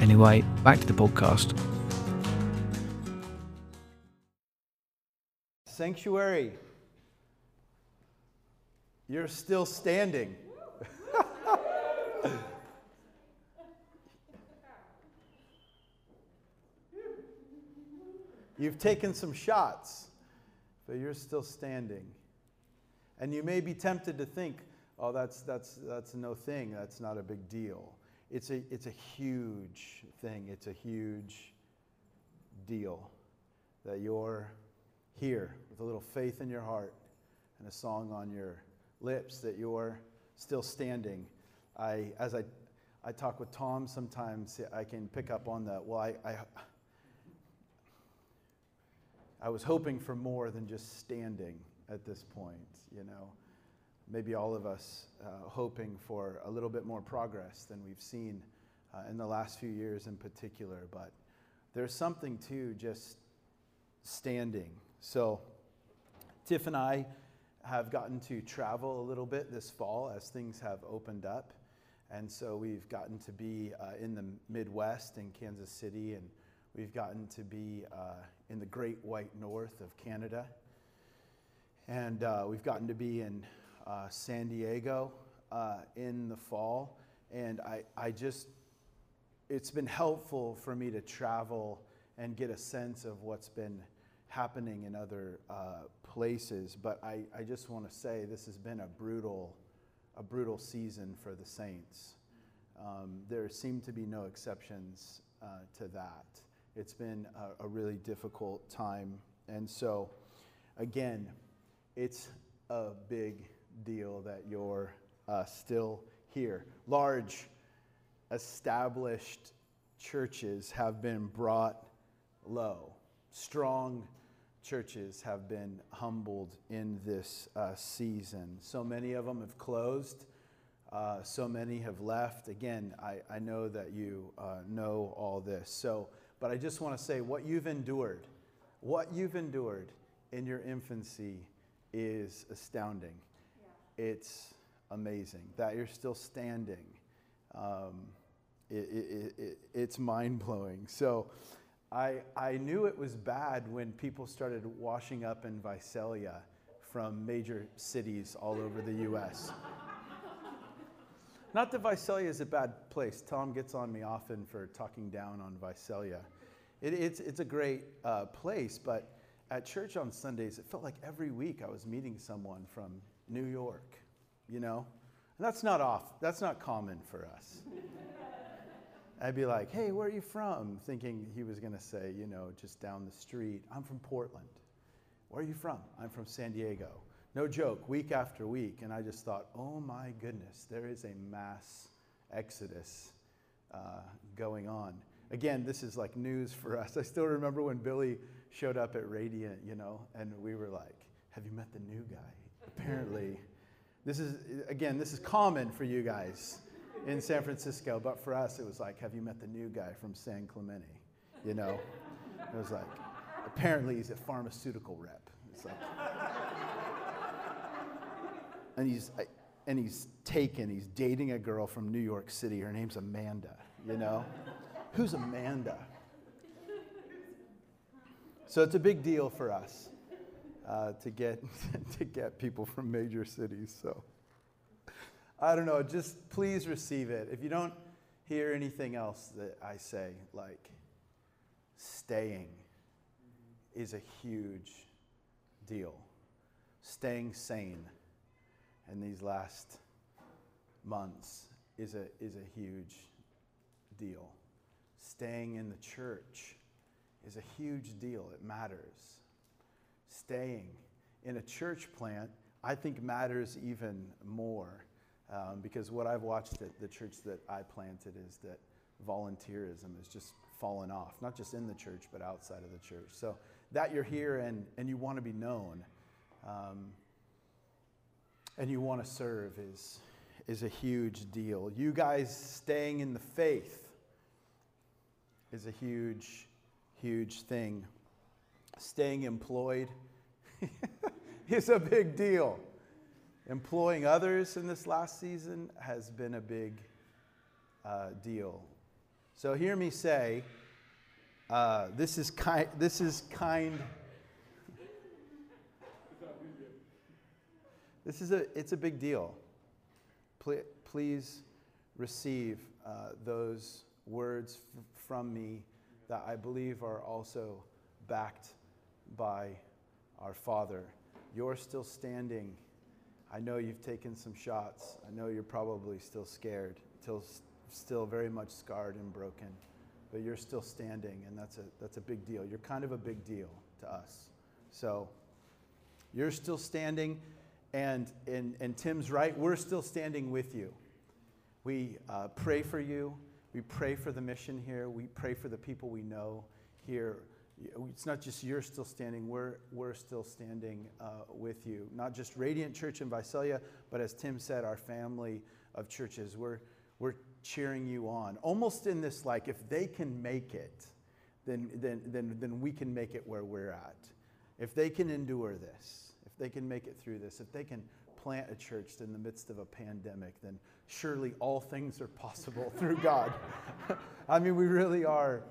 Anyway, back to the podcast. Sanctuary, you're still standing. You've taken some shots, but you're still standing. And you may be tempted to think, oh, that's, that's, that's no thing, that's not a big deal. It's a, it's a huge thing, it's a huge deal that you're here with a little faith in your heart and a song on your lips that you're still standing. I, as I, I talk with Tom, sometimes I can pick up on that. Well, I, I, I was hoping for more than just standing at this point, you know. Maybe all of us uh, hoping for a little bit more progress than we've seen uh, in the last few years in particular. But there's something to just standing. So, Tiff and I have gotten to travel a little bit this fall as things have opened up. And so we've gotten to be uh, in the Midwest in Kansas City, and we've gotten to be uh, in the great white north of Canada. And uh, we've gotten to be in uh, San Diego uh, in the fall. And I, I just, it's been helpful for me to travel and get a sense of what's been happening in other uh, places. But I, I just want to say this has been a brutal, a brutal season for the Saints. Um, there seem to be no exceptions uh, to that. It's been a, a, really difficult time. And so, again, it's a big deal that you're uh, still here. Large, established churches have been brought low. Strong churches have been humbled in this uh, season. So many of them have closed. Uh, so many have left. Again, I, I know that you uh, know all this. So, but I just want to say what you've endured, what you've endured in your infancy is astounding. It's amazing that you're still standing. Um, it, it, it, it's mind blowing. So, I, I knew it was bad when people started washing up in Visalia from major cities all over the US. Not that Visalia is a bad place. Tom gets on me often for talking down on Visalia. It, it's, it's a great uh, place, but at church on Sundays, it felt like every week I was meeting someone from New York, you know? And that's not off, that's not common for us. I'd be like, hey, where are you from? Thinking he was going to say, you know, just down the street. I'm from Portland. Where are you from? I'm from San Diego. No joke, week after week. And I just thought, oh my goodness, there is a mass exodus uh, going on. Again, this is like news for us. I still remember when Billy showed up at Radiant, you know, and we were like, have you met the new guy? Apparently, this is, again, this is common for you guys in San Francisco, but for us, it was like, have you met the new guy from San Clemente? You know? It was like, apparently he's a pharmaceutical rep. It's like, and he's, and he's taken, he's dating a girl from New York City. Her name's Amanda, you know? Who's Amanda? So it's a big deal for us uh, to, get, to get people from major cities. So. I don't know, just please receive it. If you don't hear anything else that I say, like staying is a huge deal. Staying sane in these last months is a, is a huge deal. Staying in the church is a huge deal. It matters. Staying in a church plant, I think, matters even more um, because what I've watched at the church that I planted is that volunteerism has just fallen off, not just in the church, but outside of the church. So that you're here and, and you want to be known um, and you want to serve is, is a huge deal. You guys staying in the faith is a huge, huge thing. Staying employed is a big deal. Employing others in this last season has been a big uh, deal. So hear me say, uh, this is kind. This is kind. This is a. It's a big deal. Please receive uh, those words f- from me that I believe are also backed by our Father. You're still standing. I know you've taken some shots. I know you're probably still scared, still, still very much scarred and broken, but you're still standing, and that's a, that's a big deal. You're kind of a big deal to us. So you're still standing, and, and, and Tim's right. We're still standing with you. We uh, pray for you. We pray for the mission here. We pray for the people we know here it's not just you're still standing, we're, we're still standing uh, with you. Not just Radiant Church in Visalia, but as Tim said, our family of churches. We're, we're cheering you on. Almost in this, like, if they can make it, then, then, then, then we can make it where we're at. If they can endure this, if they can make it through this, if they can plant a church in the midst of a pandemic, then surely all things are possible through God. I mean, we really are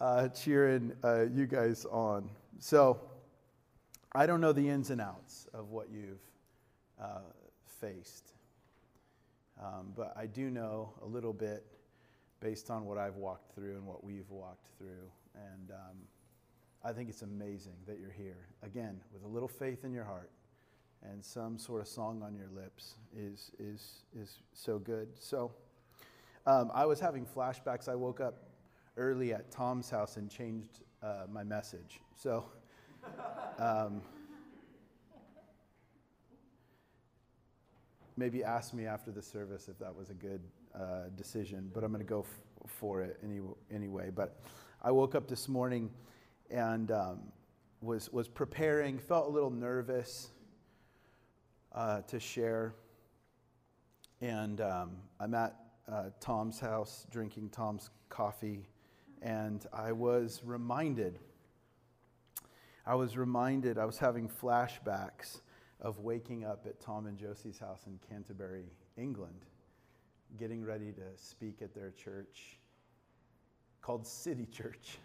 uh, cheering uh, you guys on. So, I don't know the ins and outs of what you've uh, faced, um, but I do know a little bit based on what I've walked through and what we've walked through. And um, I think it's amazing that you're here. Again, with a little faith in your heart and some sort of song on your lips is, is, is so good. So, um, I was having flashbacks. I woke up early at Tom's house and changed uh, my message. So, um, maybe ask me after the service if that was a good uh, decision, but I'm going to go f- for it any, anyway. But I woke up this morning and um, was, was preparing, felt a little nervous uh, to share. And um, I'm at uh, Tom's house drinking Tom's coffee and I was reminded, I was reminded, I was having flashbacks of waking up at Tom and Josie's house in Canterbury, England, getting ready to speak at their church called City Church.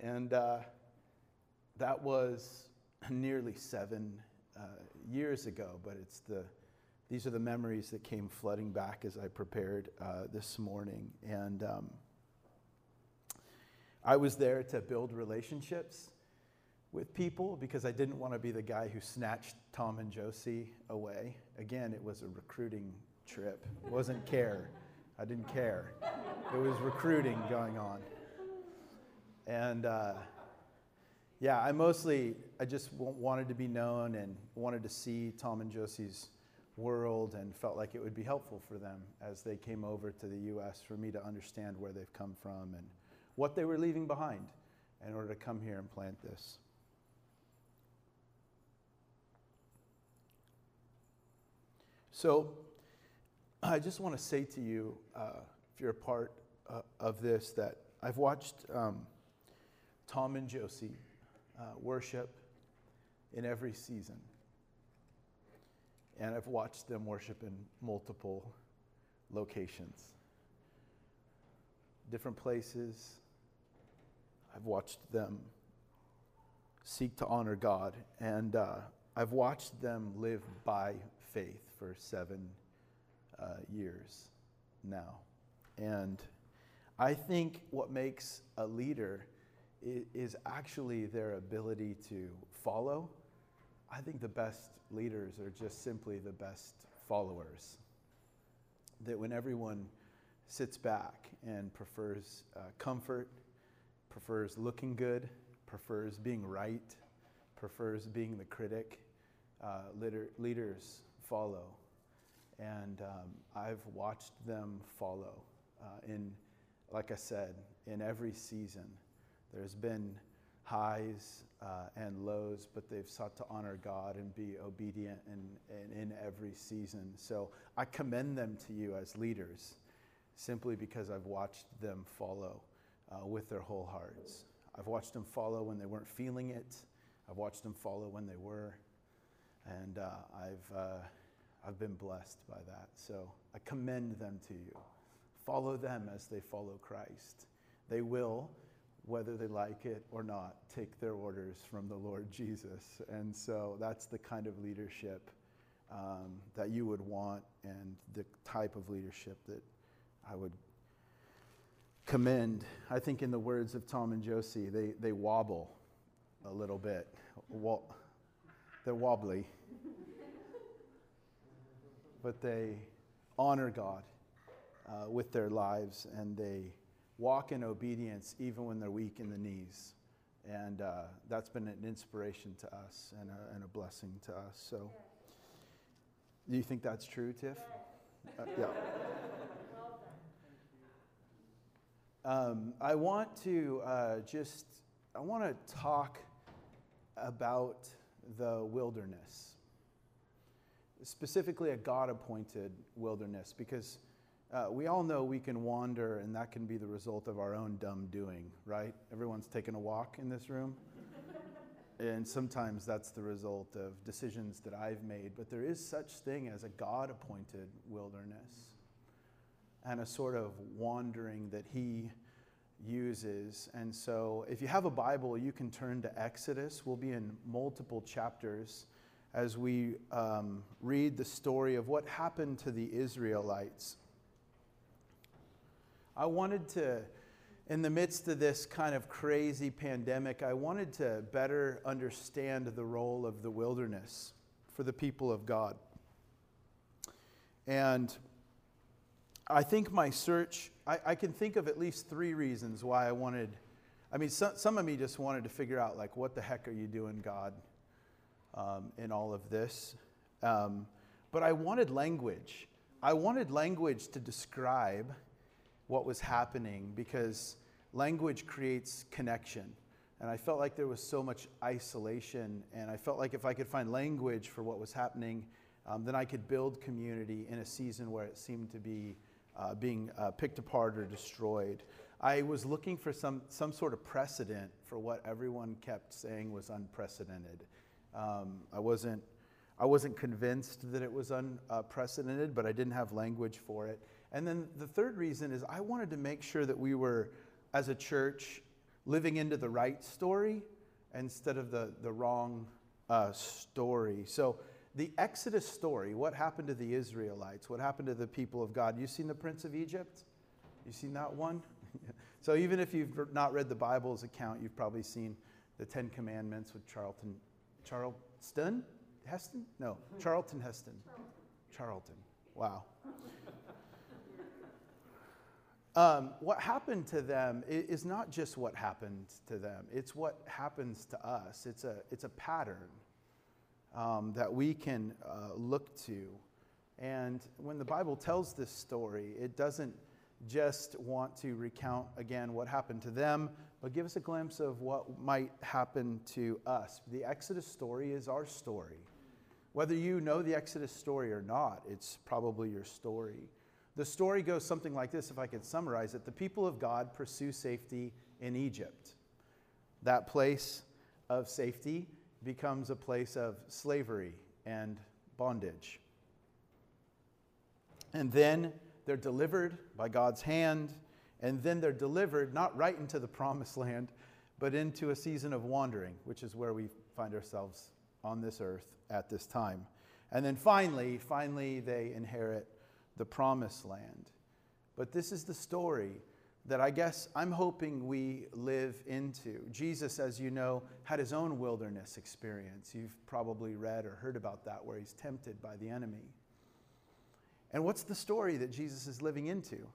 And uh, that was nearly seven uh, years ago, but it's the, these are the memories that came flooding back as I prepared uh, this morning. And um, I was there to build relationships with people because I didn't want to be the guy who snatched Tom and Josie away. Again, it was a recruiting trip. It wasn't care. I didn't care. It was recruiting going on. And uh, yeah, I mostly, I just wanted to be known and wanted to see Tom and Josie's world and felt like it would be helpful for them as they came over to the U.S. for me to understand where they've come from and what they were leaving behind in order to come here and plant this. So, I just want to say to you, uh, if you're a part uh, of this, that I've watched um, Tom and Josie uh, worship in every season. And I've watched them worship in multiple locations, different places, I've watched them seek to honor God, and uh, I've watched them live by faith for seven uh, years now. And I think what makes a leader is, actually their ability to follow. I think the best leaders are just simply the best followers. That when everyone sits back and prefers uh, comfort prefers looking good, prefers being right, prefers being the critic. Uh, leader, leaders follow. And um, I've watched them follow uh, in like I said, in every season, there's been highs uh, and lows, but they've sought to honor God and be obedient in, in, in every season. So I commend them to you as leaders simply because I've watched them follow uh, with their whole hearts. I've watched them follow when they weren't feeling it. I've watched them follow when they were. And uh, I've, uh, I've been blessed by that. So I commend them to you. Follow them as they follow Christ. They will, whether they like it or not, take their orders from the Lord Jesus. And so that's the kind of leadership um, that you would want and the type of leadership that I would commend. I think, in the words of Tom and Josie, they, they wobble a little bit. they're wobbly. but they honor God uh, with their lives and they walk in obedience even when they're weak in the knees. And uh, that's been an inspiration to us and a, and a, blessing to us. So, do you think that's true, Tiff? Uh, yeah. Um, I want to uh, just I want to talk about the wilderness, specifically a God-appointed wilderness, because uh, we all know we can wander, and that can be the result of our own dumb doing, right? Everyone's taken a walk in this room. and sometimes that's the result of decisions that I've made. But there is such thing as a God appointed wilderness and a sort of wandering that He uses. And so if you have a Bible, you can turn to Exodus. We'll be in multiple chapters as we um, read the story of what happened to the Israelites I wanted to, in the midst of this kind of crazy pandemic, I wanted to better understand the role of the wilderness for the people of God. And I think my search, I, I can think of at least three reasons why I wanted. I mean, some, some of me just wanted to figure out, like, what the heck are you doing, God, um, in all of this? Um, but I wanted language. I wanted language to describe what was happening because language creates connection. And I felt like there was so much isolation, and I felt like if I could find language for what was happening, um, then I could build community in a season where it seemed to be uh, being uh, picked apart or destroyed. I was looking for some, some sort of precedent for what everyone kept saying was unprecedented. Um, I, wasn't, I wasn't convinced that it was unprecedented, but I didn't have language for it. And then the third reason is I wanted to make sure that we were, as a church, living into the right story instead of the, the wrong uh, story. So, the Exodus story, what happened to the Israelites, what happened to the people of God. You seen the Prince of Egypt? You seen that one? so, even if you've not read the Bible's account, you've probably seen the Ten Commandments with Charlton. Charleston? Heston? No, Charlton Heston. Charlton. Wow. Um, what happened to them is not just what happened to them, it's what happens to us. It's a, it's a pattern um, that we can uh, look to. And when the Bible tells this story, it doesn't just want to recount again what happened to them, but give us a glimpse of what might happen to us. The Exodus story is our story. Whether you know the Exodus story or not, it's probably your story. The story goes something like this, if I could summarize it. The people of God pursue safety in Egypt. That place of safety becomes a place of slavery and bondage. And then they're delivered by God's hand, and then they're delivered not right into the promised land, but into a season of wandering, which is where we find ourselves on this earth at this time. And then finally, finally, they inherit the promised land. But this is the story that I guess I'm hoping we live into. Jesus, as you know, had his own wilderness experience. You've probably read or heard about that, where he's tempted by the enemy. And what's the story that Jesus is living into?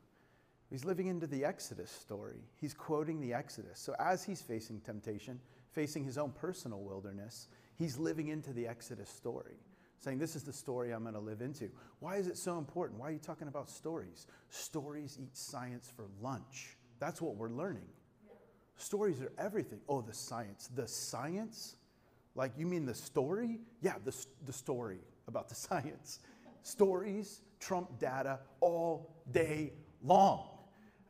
He's living into the Exodus story. He's quoting the Exodus. So as he's facing temptation, facing his own personal wilderness, he's living into the Exodus story saying, This is the story I'm going to live into. Why is it so important? Why are you talking about stories? Stories eat science for lunch. That's what we're learning. Stories are everything. Oh, the science. The science? Like, you mean the story? Yeah, the, the story about the science. Stories trump data all day long.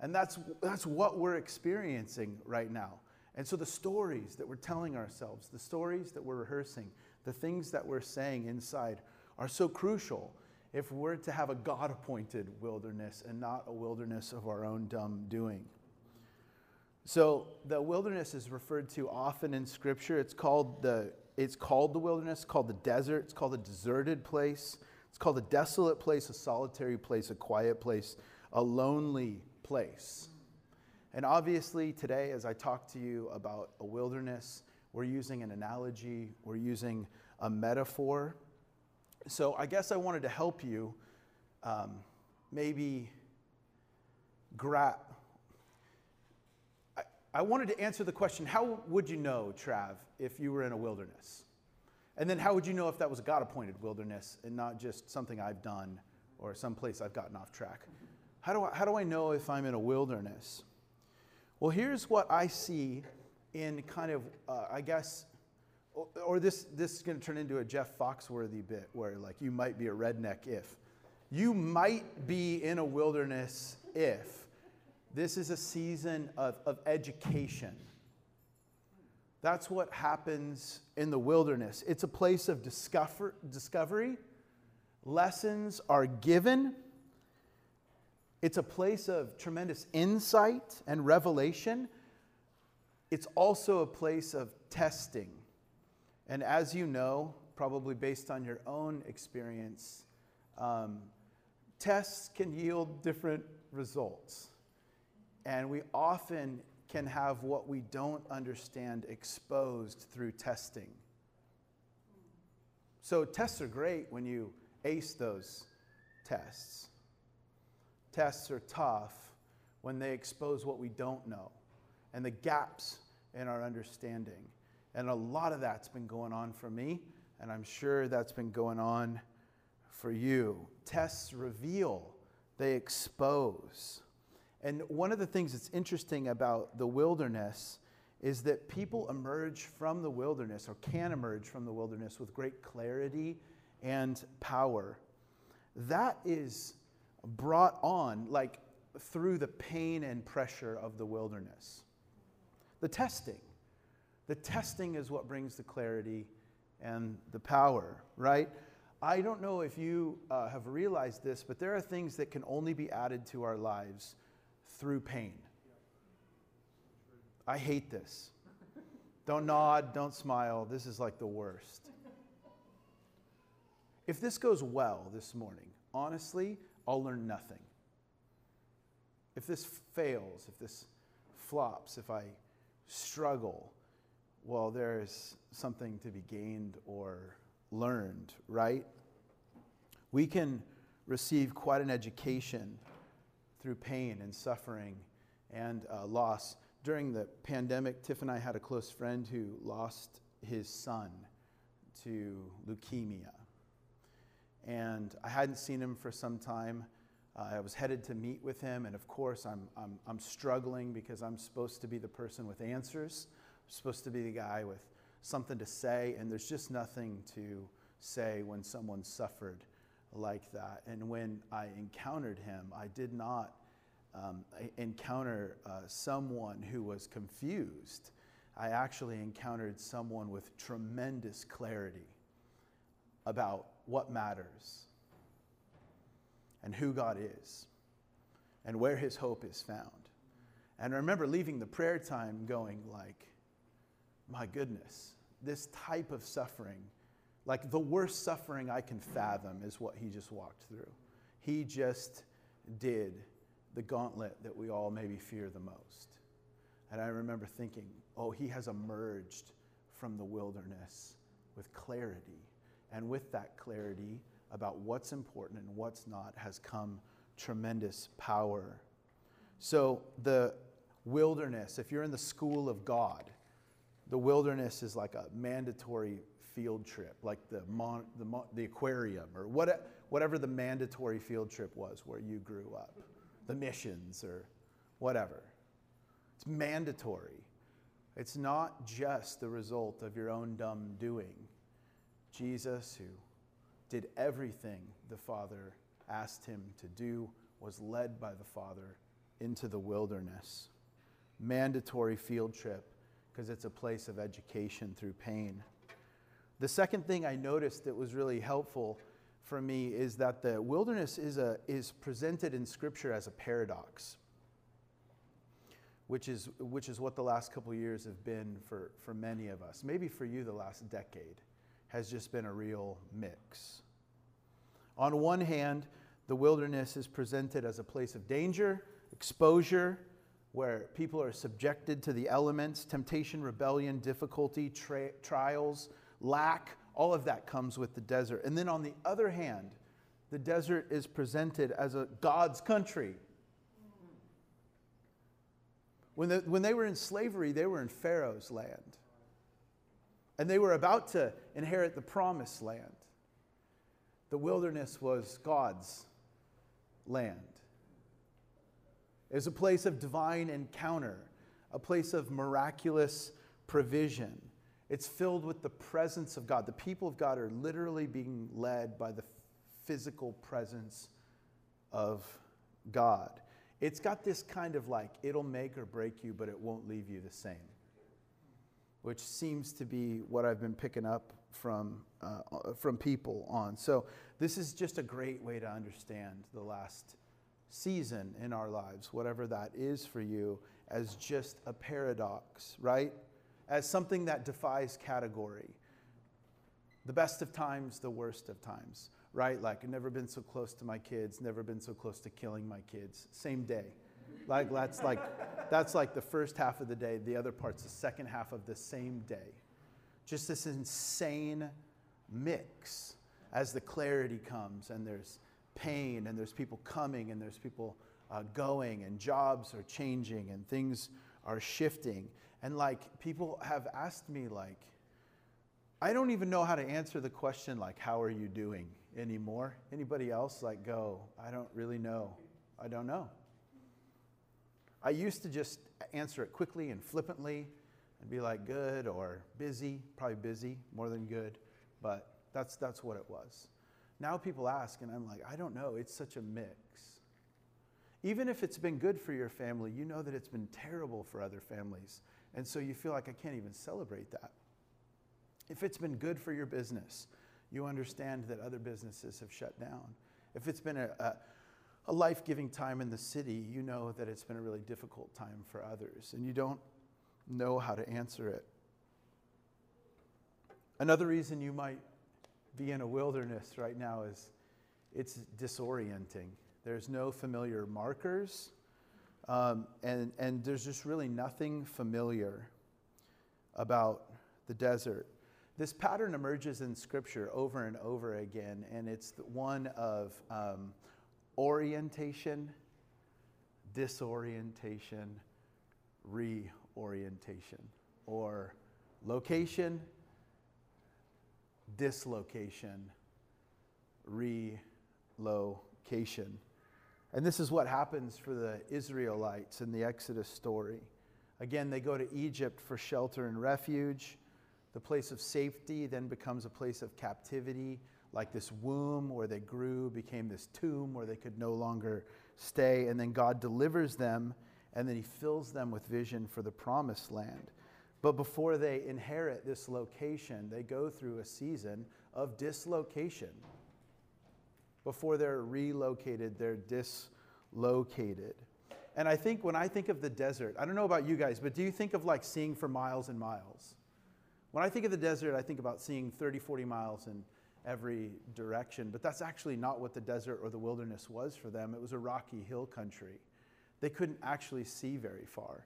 And that's, that's what we're experiencing right now. And so the stories that we're telling ourselves, the stories that we're rehearsing, the things that we're saying inside are so crucial if we're to have a God appointed wilderness and not a wilderness of our own dumb doing. So the wilderness is referred to often in Scripture. It's called the, it's called the wilderness, called the desert, it's called a deserted place, it's called a desolate place, a solitary place, a quiet place, a lonely place. And obviously, today, as I talk to you about a wilderness, we're using an analogy, we're using a metaphor. So I guess I wanted to help you um, maybe grab. I, wanted to answer the question how would you know, Trav, if you were in a wilderness? And then how would you know if that was a God appointed wilderness and not just something I've done or some place I've gotten off track? How do, I, how do I know if I'm in a wilderness? Well, here's what I see in kind of, uh, I guess, or, or this, this is going to turn into a Jeff Foxworthy bit where, like, you might be a redneck if. You might be in a wilderness if this is a season of, of education. That's what happens in the wilderness. It's a place of discover, discovery. Lessons are given it's a place of tremendous insight and revelation. It's also a place of testing. And as you know, probably based on your own experience, um, tests can yield different results. And we often can have what we don't understand exposed through testing. So, tests are great when you ace those tests. Tests are tough when they expose what we don't know and the gaps in our understanding. And a lot of that's been going on for me, and I'm sure that's been going on for you. Tests reveal, they expose. And one of the things that's interesting about the wilderness is that people emerge from the wilderness or can emerge from the wilderness with great clarity and power. That is brought on like through the pain and pressure of the wilderness. The testing. The testing is what brings the clarity and the power, right? I don't know if you uh, have realized this, but there are things that can only be added to our lives through pain. I hate this. Don't nod, don't smile. This is like the worst. If this goes well this morning, honestly, I'll learn nothing. If this fails, if this flops, if I struggle, well, there's something to be gained or learned, right? We can receive quite an education through pain and suffering and uh, loss. During the pandemic, Tiff and I had a close friend who lost his son to leukemia and I hadn't seen him for some time. Uh, I was headed to meet with him, and of course, I'm, I'm, I'm struggling because I'm supposed to be the person with answers. I'm supposed to be the guy with something to say, and there's just nothing to say when someone suffered like that. And when I encountered him, I did not um, encounter uh, someone who was confused. I actually encountered someone with tremendous clarity about what matters and who God is and where his hope is found. And I remember leaving the prayer time going like, my goodness, this type of suffering, like the worst suffering I can fathom is what he just walked through. He just did the gauntlet that we all maybe fear the most. And I remember thinking, oh, he has emerged from the wilderness with clarity and with that clarity about what's important and what's not has come tremendous power. So, the wilderness, if you're in the school of God, the wilderness is like a mandatory field trip, like the, mon, the, the aquarium or what, whatever the mandatory field trip was where you grew up, the missions or whatever. It's mandatory. It's not just the result of your own dumb doing. Jesus, who did everything the Father asked him to do, was led by the Father into the wilderness. Mandatory field trip because it's a place of education through pain. The second thing I noticed that was really helpful for me is that the wilderness is, a, is presented in Scripture as a paradox, which is, which is what the last couple years have been for, for many of us. Maybe for you, the last decade has just been a real mix. On one hand, the wilderness is presented as a place of danger, exposure, where people are subjected to the elements, temptation, rebellion, difficulty, tra- trials, lack, all of that comes with the desert. And then on the other hand, the desert is presented as a God's country. When, the, when they were in slavery, they were in Pharaoh's land. And they were about to inherit the promised land. The wilderness was God's land. It was a place of divine encounter, a place of miraculous provision. It's filled with the presence of God. The people of God are literally being led by the physical presence of God. It's got this kind of like, it'll make or break you, but it won't leave you the same, which seems to be what I've been picking up from, uh, from people on. So, this is just a great way to understand the last season in our lives, whatever that is for you, as just a paradox, right? As something that defies category. The best of times, the worst of times, right? Like, never been so close to my kids, never been so close to killing my kids, same day. Like, that's like, that's like the first half of the day, the other part's the second half of the same day. Just this insane mix as the clarity comes and there's pain and there's people coming and there's people uh, going and jobs are changing and things are shifting. And like people have asked me like i don't even know how to answer the question like how are you doing anymore? Anybody else like go i don't really know. I don't know i used to just answer it quickly and flippantly and be like good or busy probably busy more than good but that's that's what it was now people ask, and I'm like, I don't know. It's such a mix. Even if it's been good for your family, you know that it's been terrible for other families. And so you feel like I can't even celebrate that. If it's been good for your business, you understand that other businesses have shut down. If it's been a, a, a life giving time in the city, you know that it's been a really difficult time for others, and you don't know how to answer it. Another reason you might be in a wilderness right now is it's disorienting. There's no familiar markers, um, and, and there's just really nothing familiar about the desert. This pattern emerges in Scripture over and over again, and it's one of um, orientation, disorientation, reorientation, or location, dislocation, relocation. And this is what happens for the Israelites in the Exodus story. Again, they go to Egypt for shelter and refuge. The place of safety then becomes a place of captivity, like this womb where they grew became this tomb where they could no longer stay. And then God delivers them, and then He fills them with vision for the promised land. But before they inherit this location, they go through a season of dislocation. Before they're relocated, they're dislocated. And I think when I think of the desert, I don't know about you guys, but do you think of like seeing for miles and miles? When I think of the desert, I think about seeing 30, 40 miles in every direction. But that's actually not what the desert or the wilderness was for them. It was a rocky hill country. They couldn't actually see very far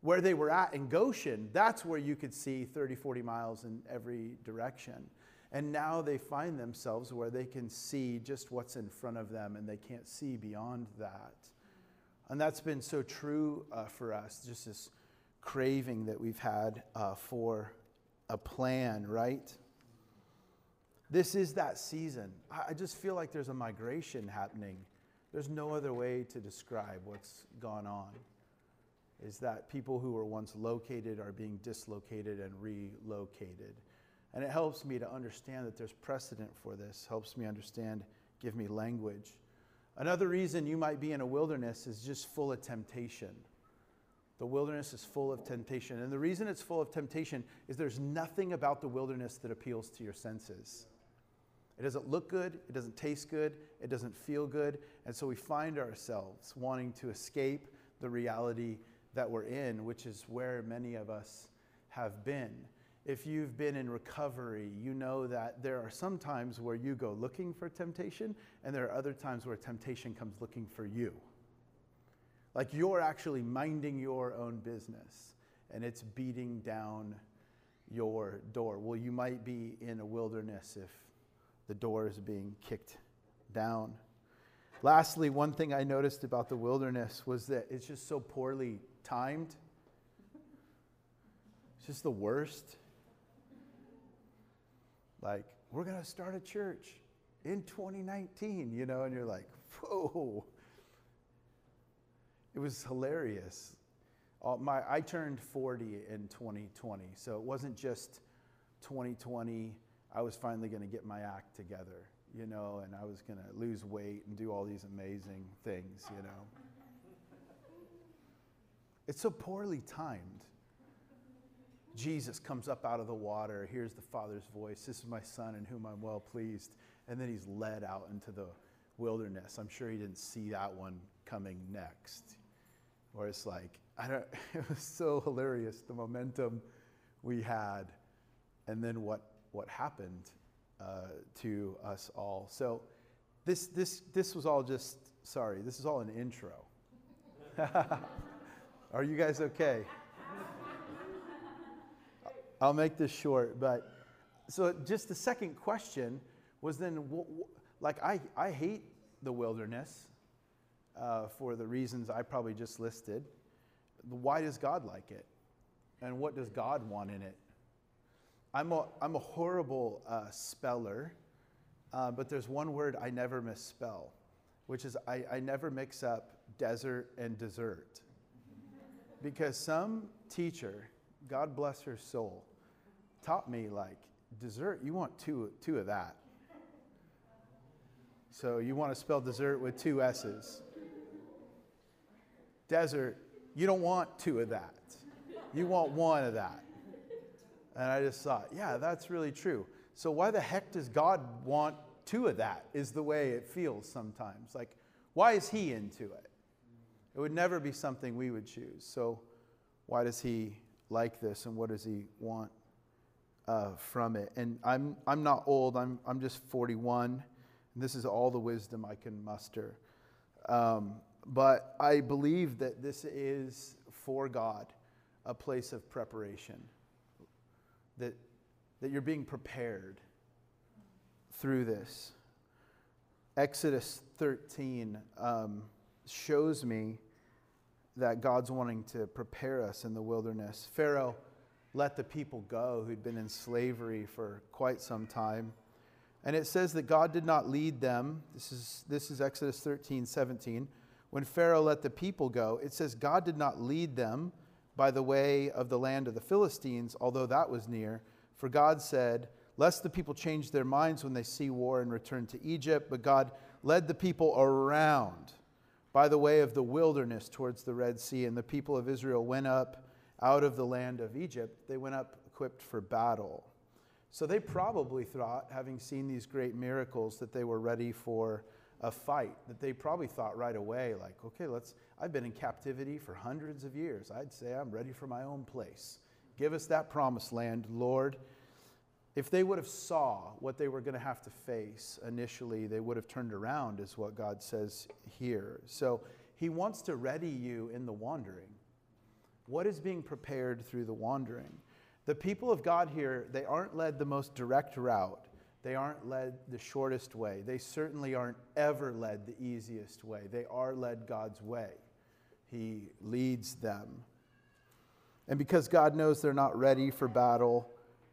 where they were at in Goshen, that's where you could see 30, 40 miles in every direction. And now they find themselves where they can see just what's in front of them and they can't see beyond that. And that's been so true uh, for us, just this craving that we've had uh, for a plan, right? This is that season. I just feel like there's a migration happening. There's no other way to describe what's gone on. is that people who were once located are being dislocated and relocated. And it helps me to understand that there's precedent for this, helps me understand, give me language. Another reason you might be in a wilderness is just full of temptation. The wilderness is full of temptation. And the reason it's full of temptation is there's nothing about the wilderness that appeals to your senses. It doesn't look good, it doesn't taste good, it doesn't feel good. And so we find ourselves wanting to escape the reality that we're in, which is where many of us have been. If you've been in recovery, you know that there are some times where you go looking for temptation, and there are other times where temptation comes looking for you. Like you're actually minding your own business, and it's beating down your door. Well, you might be in a wilderness if the door is being kicked down. Lastly, one thing I noticed about the wilderness was that it's just so poorly timed. It's just the worst. Like, we're going to start a church in 2019, you know, and you're like, whoa. It was hilarious. My, I turned 40 in 2020, so it wasn't just 2020. I was finally going to get my act together, you know, and I was going to lose weight and do all these amazing things, you know. It's so poorly timed. Jesus comes up out of the water, hears the Father's voice. This is my Son in whom I'm well pleased. And then he's led out into the wilderness. I'm sure he didn't see that one coming next. Or it's like, I don't, it was so hilarious, the momentum we had, and then what, what happened uh, to us all. So this, this, this was all just, sorry, this is all an intro. Are you guys okay? I'll make this short, but so just the second question was then, like, I, I hate the wilderness uh, for the reasons I probably just listed. Why does God like it? And what does God want in it? I'm a, I'm a horrible uh, speller, uh, but there's one word I never misspell, which is I, I never mix up desert and dessert. Because some teacher, God bless her soul, taught me like, dessert, you want two, two of that. So you want to spell dessert with two S's. Desert, you don't want two of that. You want one of that. And I just thought, yeah, that's really true. So why the heck does God want two of that? Is the way it feels sometimes. Like, why is He into it? It would never be something we would choose. So, why does he like this and what does he want uh, from it? And I'm, I'm not old, I'm, I'm just 41. And this is all the wisdom I can muster. Um, but I believe that this is for God a place of preparation, that, that you're being prepared through this. Exodus 13 um, shows me that God's wanting to prepare us in the wilderness. Pharaoh let the people go who'd been in slavery for quite some time. And it says that God did not lead them. This is, this is Exodus 13, 17. When Pharaoh let the people go, it says God did not lead them by the way of the land of the Philistines, although that was near. For God said, Lest the people change their minds when they see war and return to Egypt. But God led the people around by the way of the wilderness towards the Red Sea. And the people of Israel went up out of the land of Egypt. They went up equipped for battle. So they probably thought, having seen these great miracles, that they were ready for a fight. That they probably thought right away, like, okay, let's, I've been in captivity for hundreds of years. I'd say I'm ready for my own place. Give us that promised land, Lord if they would have saw what they were going to have to face initially, they would have turned around, is what God says here. So he wants to ready you in the wandering. What is being prepared through the wandering? The people of God here, they aren't led the most direct route. They aren't led the shortest way. They certainly aren't ever led the easiest way. They are led God's way. He leads them. And because God knows they're not ready for battle,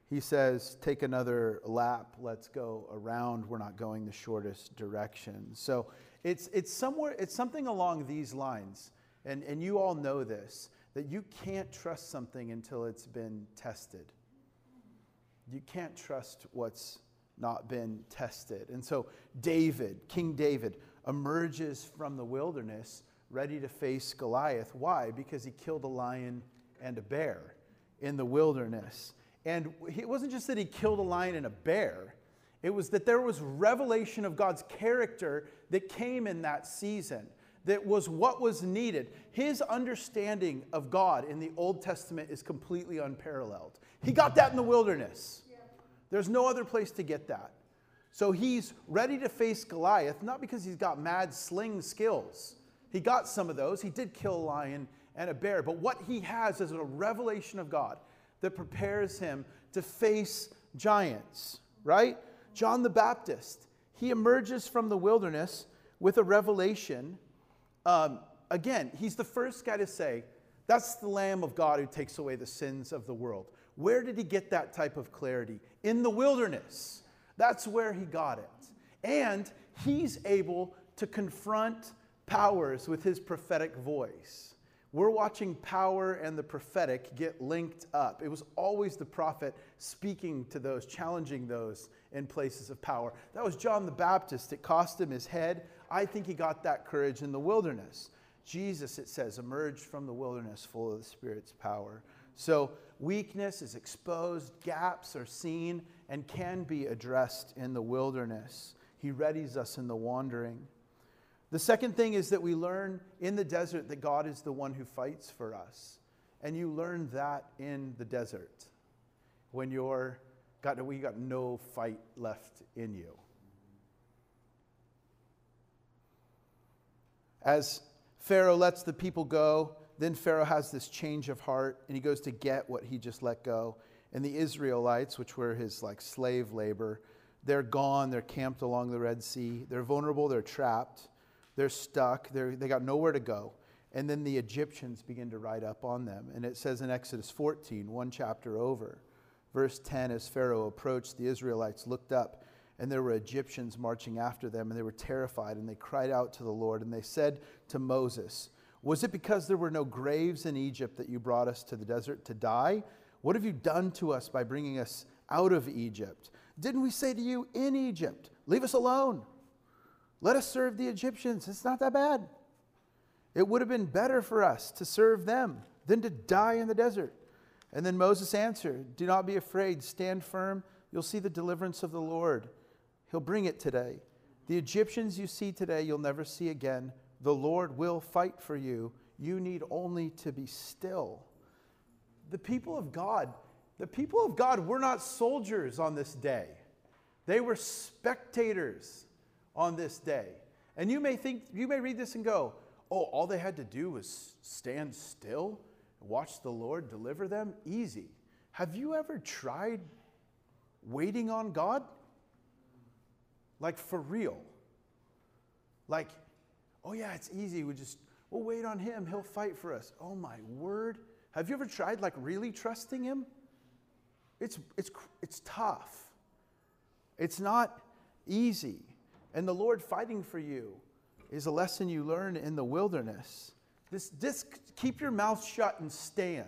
he says, Take another lap, let's go around. We're not going the shortest direction. So it's, it's somewhere, it's something along these lines. And, and you all know this that you can't trust something until it's been tested. You can't trust what's not been tested. And so, David, King David, emerges from the wilderness ready to face Goliath. Why? Because he killed a lion and a bear in the wilderness. And it wasn't just that he killed a lion and a bear, it was that there was revelation of God's character that came in that season. That was what was needed. His understanding of God in the Old Testament is completely unparalleled. He got that in the wilderness. There's no other place to get that. So he's ready to face Goliath, not because he's got mad sling skills. He got some of those. He did kill a lion and a bear. But what he has is a revelation of God that prepares him to face giants, right? John the Baptist, he emerges from the wilderness with a revelation. Um, again, he's the first guy to say, That's the Lamb of God who takes away the sins of the world. Where did he get that type of clarity? In the wilderness. That's where he got it. And he's able to confront powers with his prophetic voice. We're watching power and the prophetic get linked up. It was always the prophet speaking to those, challenging those in places of power. That was John the Baptist. It cost him his head. I think he got that courage in the wilderness. Jesus, it says, emerged from the wilderness full of the Spirit's power. So weakness is exposed, gaps are seen, and can be addressed in the wilderness. He readies us in the wandering. The second thing is that we learn in the desert that God is the one who fights for us. And you learn that in the desert when you're got we got no fight left in you. As Pharaoh lets the people go, then Pharaoh has this change of heart and he goes to get what he just let go. And the Israelites, which were his like slave labor, they're gone, they're camped along the Red Sea. They're vulnerable, they're trapped. They're stuck. They're, they got nowhere to go. And then the Egyptians begin to ride up on them. And it says in Exodus 14, one chapter over, verse 10 as Pharaoh approached, the Israelites looked up, and there were Egyptians marching after them, and they were terrified, and they cried out to the Lord, and they said to Moses, Was it because there were no graves in Egypt that you brought us to the desert to die? What have you done to us by bringing us out of Egypt? Didn't we say to you in Egypt, Leave us alone? Let us serve the Egyptians. It's not that bad. It would have been better for us to serve them than to die in the desert. And then Moses answered, Do not be afraid. Stand firm. You'll see the deliverance of the Lord. He'll bring it today. The Egyptians you see today, you'll never see again. The Lord will fight for you. You need only to be still. The people of God, the people of God were not soldiers on this day, they were spectators on this day. And you may think, you may read this and go, oh, all they had to do was stand still and watch the Lord deliver them? Easy. Have you ever tried waiting on God? Like for real. Like, oh yeah, it's easy. We just, we'll wait on Him. He'll fight for us. Oh my word. Have you ever tried like really trusting Him? It's, it's, it's tough. It's not easy. And the Lord fighting for you is a lesson you learn in the wilderness. This, this, keep your mouth shut and stand,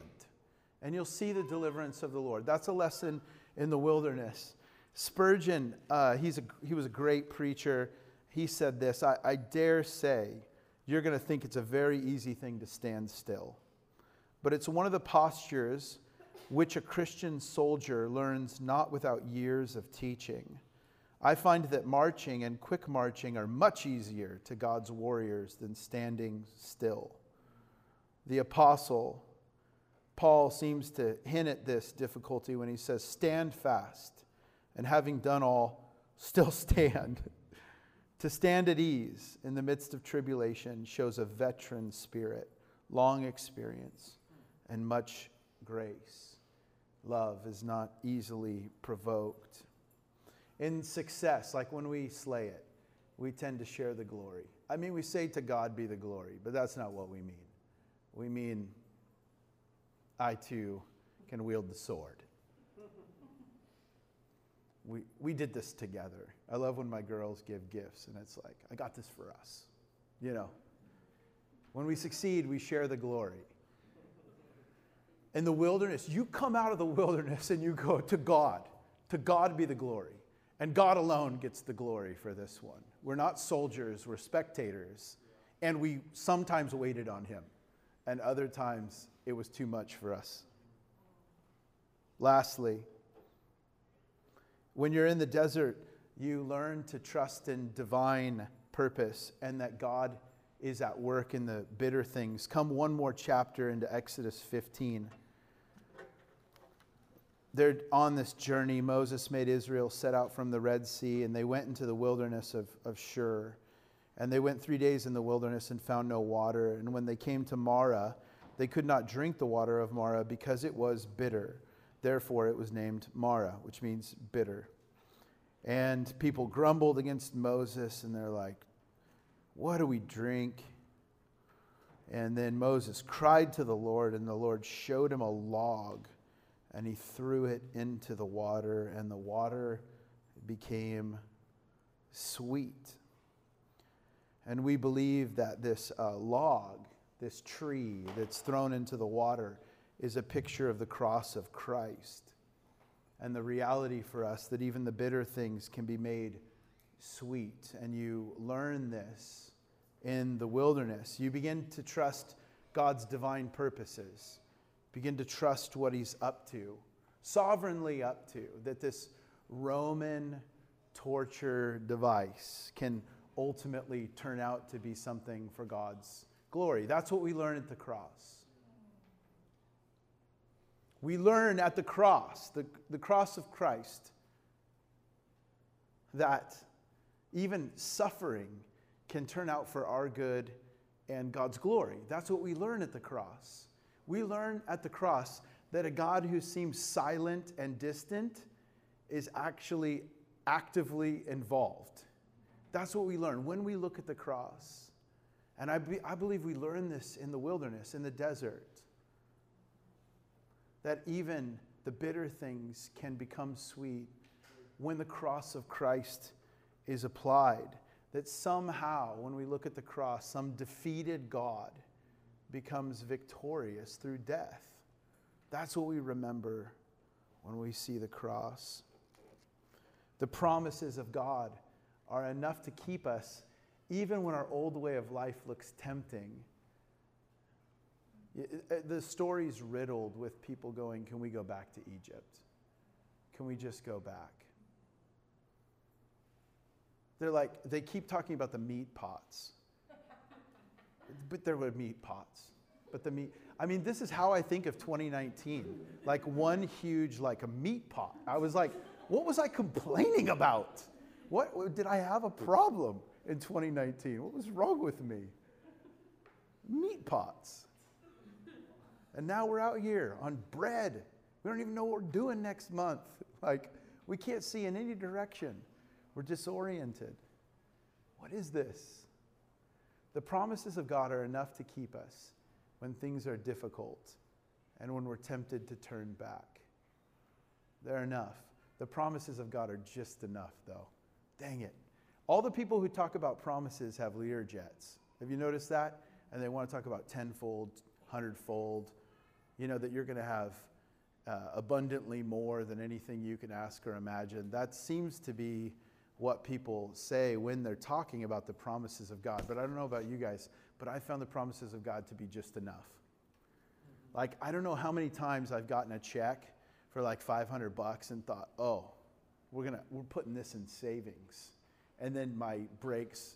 and you'll see the deliverance of the Lord. That's a lesson in the wilderness. Spurgeon, uh, he's a, he was a great preacher. He said this I, I dare say you're going to think it's a very easy thing to stand still, but it's one of the postures which a Christian soldier learns not without years of teaching. I find that marching and quick marching are much easier to God's warriors than standing still. The apostle Paul seems to hint at this difficulty when he says, Stand fast, and having done all, still stand. To stand at ease in the midst of tribulation shows a veteran spirit, long experience, and much grace. Love is not easily provoked in success, like when we slay it, we tend to share the glory. I mean, we say to God be the glory, but that's not what we mean. We mean, I too can wield the sword. We, we did this together. I love when my girls give gifts, and it's like, I got this for us. You know, when we succeed, we share the glory. in the wilderness, you come out of the wilderness and you go to God. To God be the glory. And God alone gets the glory for this one. We're not soldiers, we're spectators. And we sometimes waited on him, and other times it was too much for us. Lastly, when you're in the desert, you learn to trust in divine purpose and that God is at work in the bitter things. Come one more chapter into Exodus 15. They're on this journey. Moses made Israel set out from the Red Sea, and they went into the wilderness of, of Shur. And they went three days in the wilderness and found no water. And when they came to Marah, they could not drink the water of Marah because it was bitter. Therefore, it was named Marah, which means bitter. And people grumbled against Moses, and they're like, What do we drink? And then Moses cried to the Lord, and the Lord showed him a log, and he threw it into the water, and the water became sweet. And we believe that this uh, log, this tree that's thrown into the water, is a picture of the cross of Christ and the reality for us that even the bitter things can be made sweet. And you learn this in the wilderness. You begin to trust God's divine purposes, begin to trust what He's up to, sovereignly up to, that this Roman torture device can ultimately turn out to be something for God's glory. That's what we learn at the cross. We learn at the cross, the, the cross of Christ, that even suffering can turn out for our good and God's glory. That's what we learn at the cross. We learn at the cross that a God who seems silent and distant is actually actively involved. That's what we learn when we look at the cross. And I, be, I believe we learn this in the wilderness, in the desert that even the bitter things can become sweet when the cross of Christ is applied. That somehow, when we look at the cross, some defeated God becomes victorious through death. That's what we remember when we see the cross. The promises of God are enough to keep us even when our old way of life looks tempting Uh, uh, the story's riddled with people going, Can we go back to Egypt? Can we just go back? They're like, they keep talking about the meat pots. but there were meat pots. But the meat, I mean, this is how I think of 2019. Like one huge, like a meat pot. I was like, what was I complaining about? What, did I have a problem in 2019? What was wrong with me? Meat pots. And now we're out here on bread. We don't even know what we're doing next month. Like, we can't see in any direction. We're disoriented. What is this? The promises of God are enough to keep us when things are difficult and when we're tempted to turn back. They're enough. The promises of God are just enough, though. Dang it. All the people who talk about promises have Lear jets. Have you noticed that? And they want to talk about tenfold, hundredfold, you know, that you're going to have uh, abundantly more than anything you can ask or imagine. That seems to be what people say when they're talking about the promises of God. But I don't know about you guys, but I found the promises of God to be just enough. Like, I don't know how many times I've gotten a check for like 500 bucks and thought, oh, we're, gonna, we're putting this in savings. And then my brakes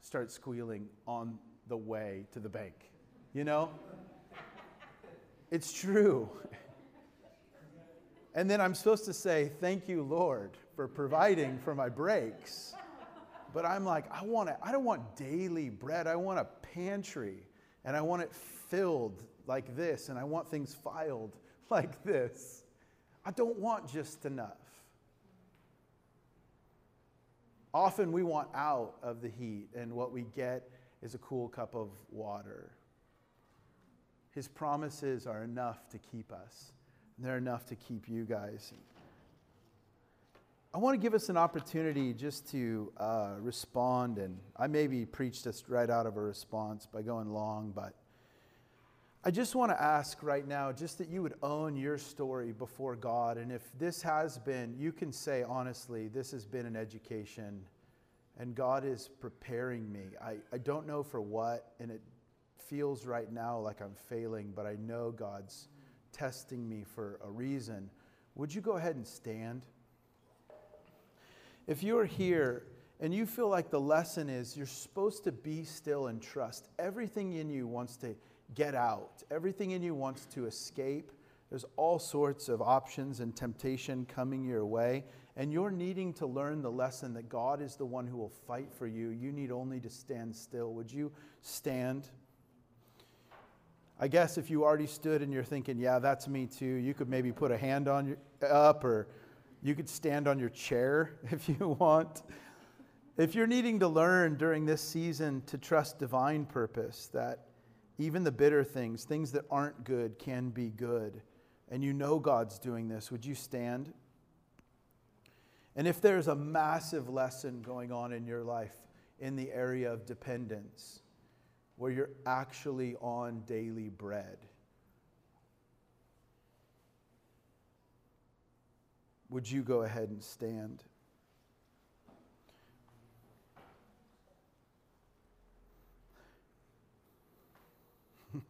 start squealing on the way to the bank, you know? It's true. And then I'm supposed to say, Thank you, Lord, for providing for my brakes. But I'm like, I want it, I don't want daily bread. I want a pantry. And I want it filled like this. And I want things filed like this. I don't want just enough. Often we want out of the heat, and what we get is a cool cup of water. His promises are enough to keep us. They're enough to keep you guys. I want to give us an opportunity just to uh, respond, and I maybe preached us right out of a response by going long, but I just want to ask right now, just that you would own your story before God. And if this has been, you can say honestly, this has been an education and God is preparing me. I, I don't know for what, and it feels right now like I'm failing, but I know God's testing me for a reason. Would you go ahead and stand? If you're here and you feel like the lesson is you're supposed to be still and trust, everything in you wants to get out. Everything in you wants to escape. There's all sorts of options and temptation coming your way. And you're needing to learn the lesson that God is the one who will fight for you. You need only to stand still. Would you stand? I guess if you already stood and you're thinking, yeah, that's me too, you could maybe put a hand on your, up or you could stand on your chair if you want. If you're needing to learn during this season to trust divine purpose, that even the bitter things, things that aren't good, can be good. And you know God's doing this. Would you stand? And if there's a massive lesson going on in your life in the area of dependence, where you're actually on daily bread, would you go ahead and stand?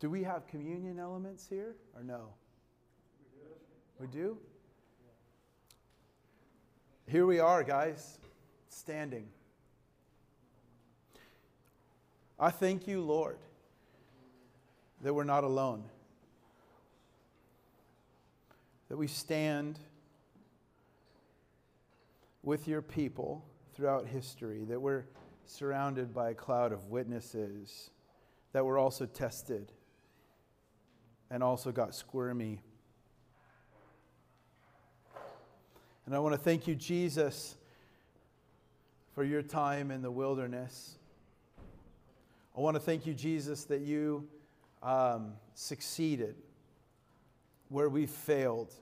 Do we have communion elements here or no? We do? Here we are, guys, standing. I thank you, Lord, that we're not alone, that we stand with your people throughout history, that we're surrounded by a cloud of witnesses, that we're also tested and also got squirmy. And I want to thank you, Jesus, for your time in the wilderness. I want to thank you, Jesus, that you um, succeeded where we failed.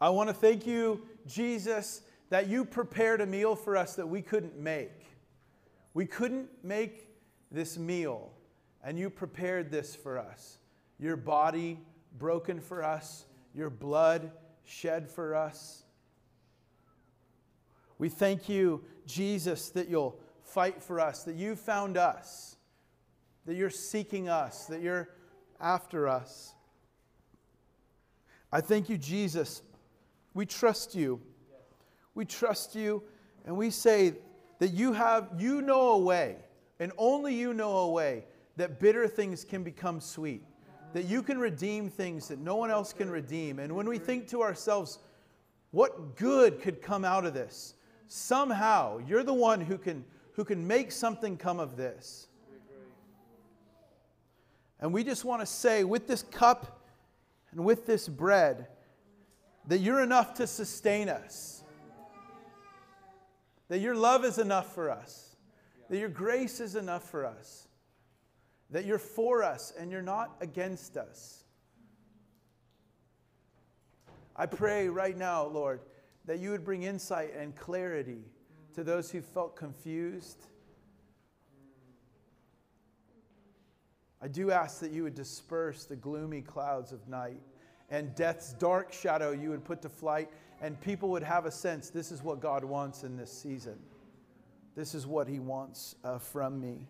I want to thank you, Jesus, that you prepared a meal for us that we couldn't make. We couldn't make this meal, and you prepared this for us your body broken for us, your blood shed for us. We thank you, Jesus, that you'll fight for us, that you found us, that you're seeking us, that you're after us. I thank you, Jesus. We trust you. We trust you, and we say that you have, you know a way, and only you know a way that bitter things can become sweet that you can redeem things that no one else can redeem. And when we think to ourselves, what good could come out of this? Somehow, you're the one who can, who can make something come of this. And we just want to say, with this cup and with this bread, that you're enough to sustain us, that your love is enough for us, that your grace is enough for us that you're for us and you're not against us. I pray right now, Lord, that you would bring insight and clarity to those who felt confused. I do ask that you would disperse the gloomy clouds of night and death's dark shadow you would put to flight, and people would have a sense this is what God wants in this season. This is what He wants uh, from me.